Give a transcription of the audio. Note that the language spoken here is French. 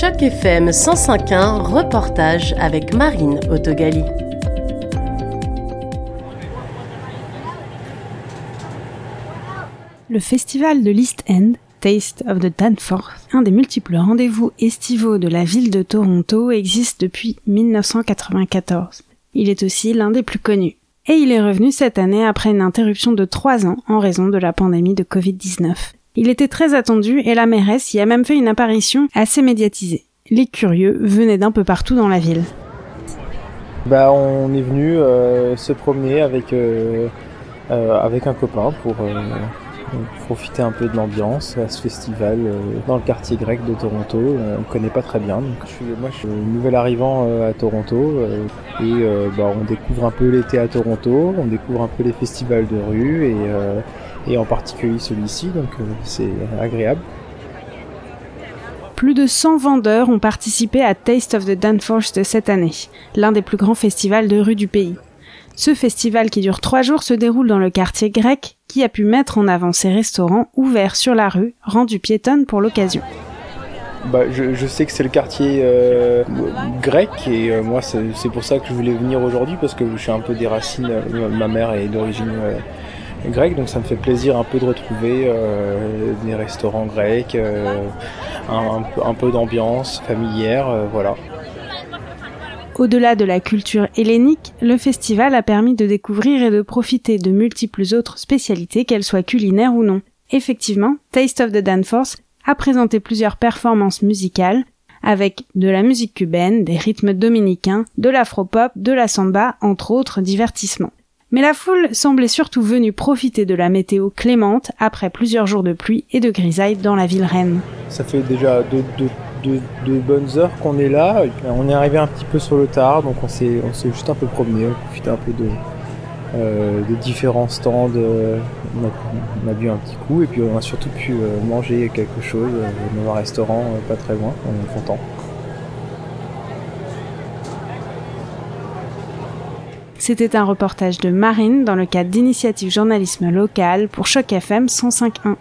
Choc FM 105.1, reportage avec Marine Autogali. Le festival de l'East End, Taste of the Danforth, un des multiples rendez-vous estivaux de la ville de Toronto, existe depuis 1994. Il est aussi l'un des plus connus. Et il est revenu cette année après une interruption de trois ans en raison de la pandémie de Covid-19. Il était très attendu et la mairesse y a même fait une apparition assez médiatisée. Les curieux venaient d'un peu partout dans la ville. Bah, on est venu euh, se promener euh, euh, avec un copain pour profiter un peu de l'ambiance à ce festival dans le quartier grec de Toronto. on ne connaît pas très bien. Donc je suis, moi, je suis nouvel arrivant à Toronto et bah, on découvre un peu l'été à Toronto, on découvre un peu les festivals de rue et et en particulier celui-ci, donc euh, c'est agréable. Plus de 100 vendeurs ont participé à Taste of the Danforth cette année, l'un des plus grands festivals de rue du pays. Ce festival qui dure trois jours se déroule dans le quartier grec qui a pu mettre en avant ses restaurants ouverts sur la rue, rendus piétonnes pour l'occasion. Bah, je, sais que c'est le quartier euh, grec et euh, moi c'est pour ça que je voulais venir aujourd'hui parce que je suis un peu des racines, ma mère est d'origine grec, donc ça me fait plaisir un peu de retrouver euh, des restaurants grecs, euh, un, peu d'ambiance familière, euh, voilà. Au-delà de la culture hellénique, le festival a permis de découvrir et de profiter de multiples autres spécialités, qu'elles soient culinaires ou non. Effectivement, Taste of the Danforth a présenté plusieurs performances musicales, avec de la musique cubaine, des rythmes dominicains, de l'afropop, de la samba, entre autres divertissements. Mais la foule semblait surtout venue profiter de la météo clémente après plusieurs jours de pluie et de grisaille dans la ville reine. Ça fait déjà deux, bonnes heures qu'on est là. On est arrivé un petit peu sur le tard, donc on s'est, juste un peu promené, on a profité un peu de, euh, différents stands. Euh, on, a, bu un petit coup et puis on a surtout pu euh, manger quelque chose dans un restaurant pas très loin. On est content. C'était un reportage de Marine dans le cadre d'initiative journalisme local pour Choc FM 105.1.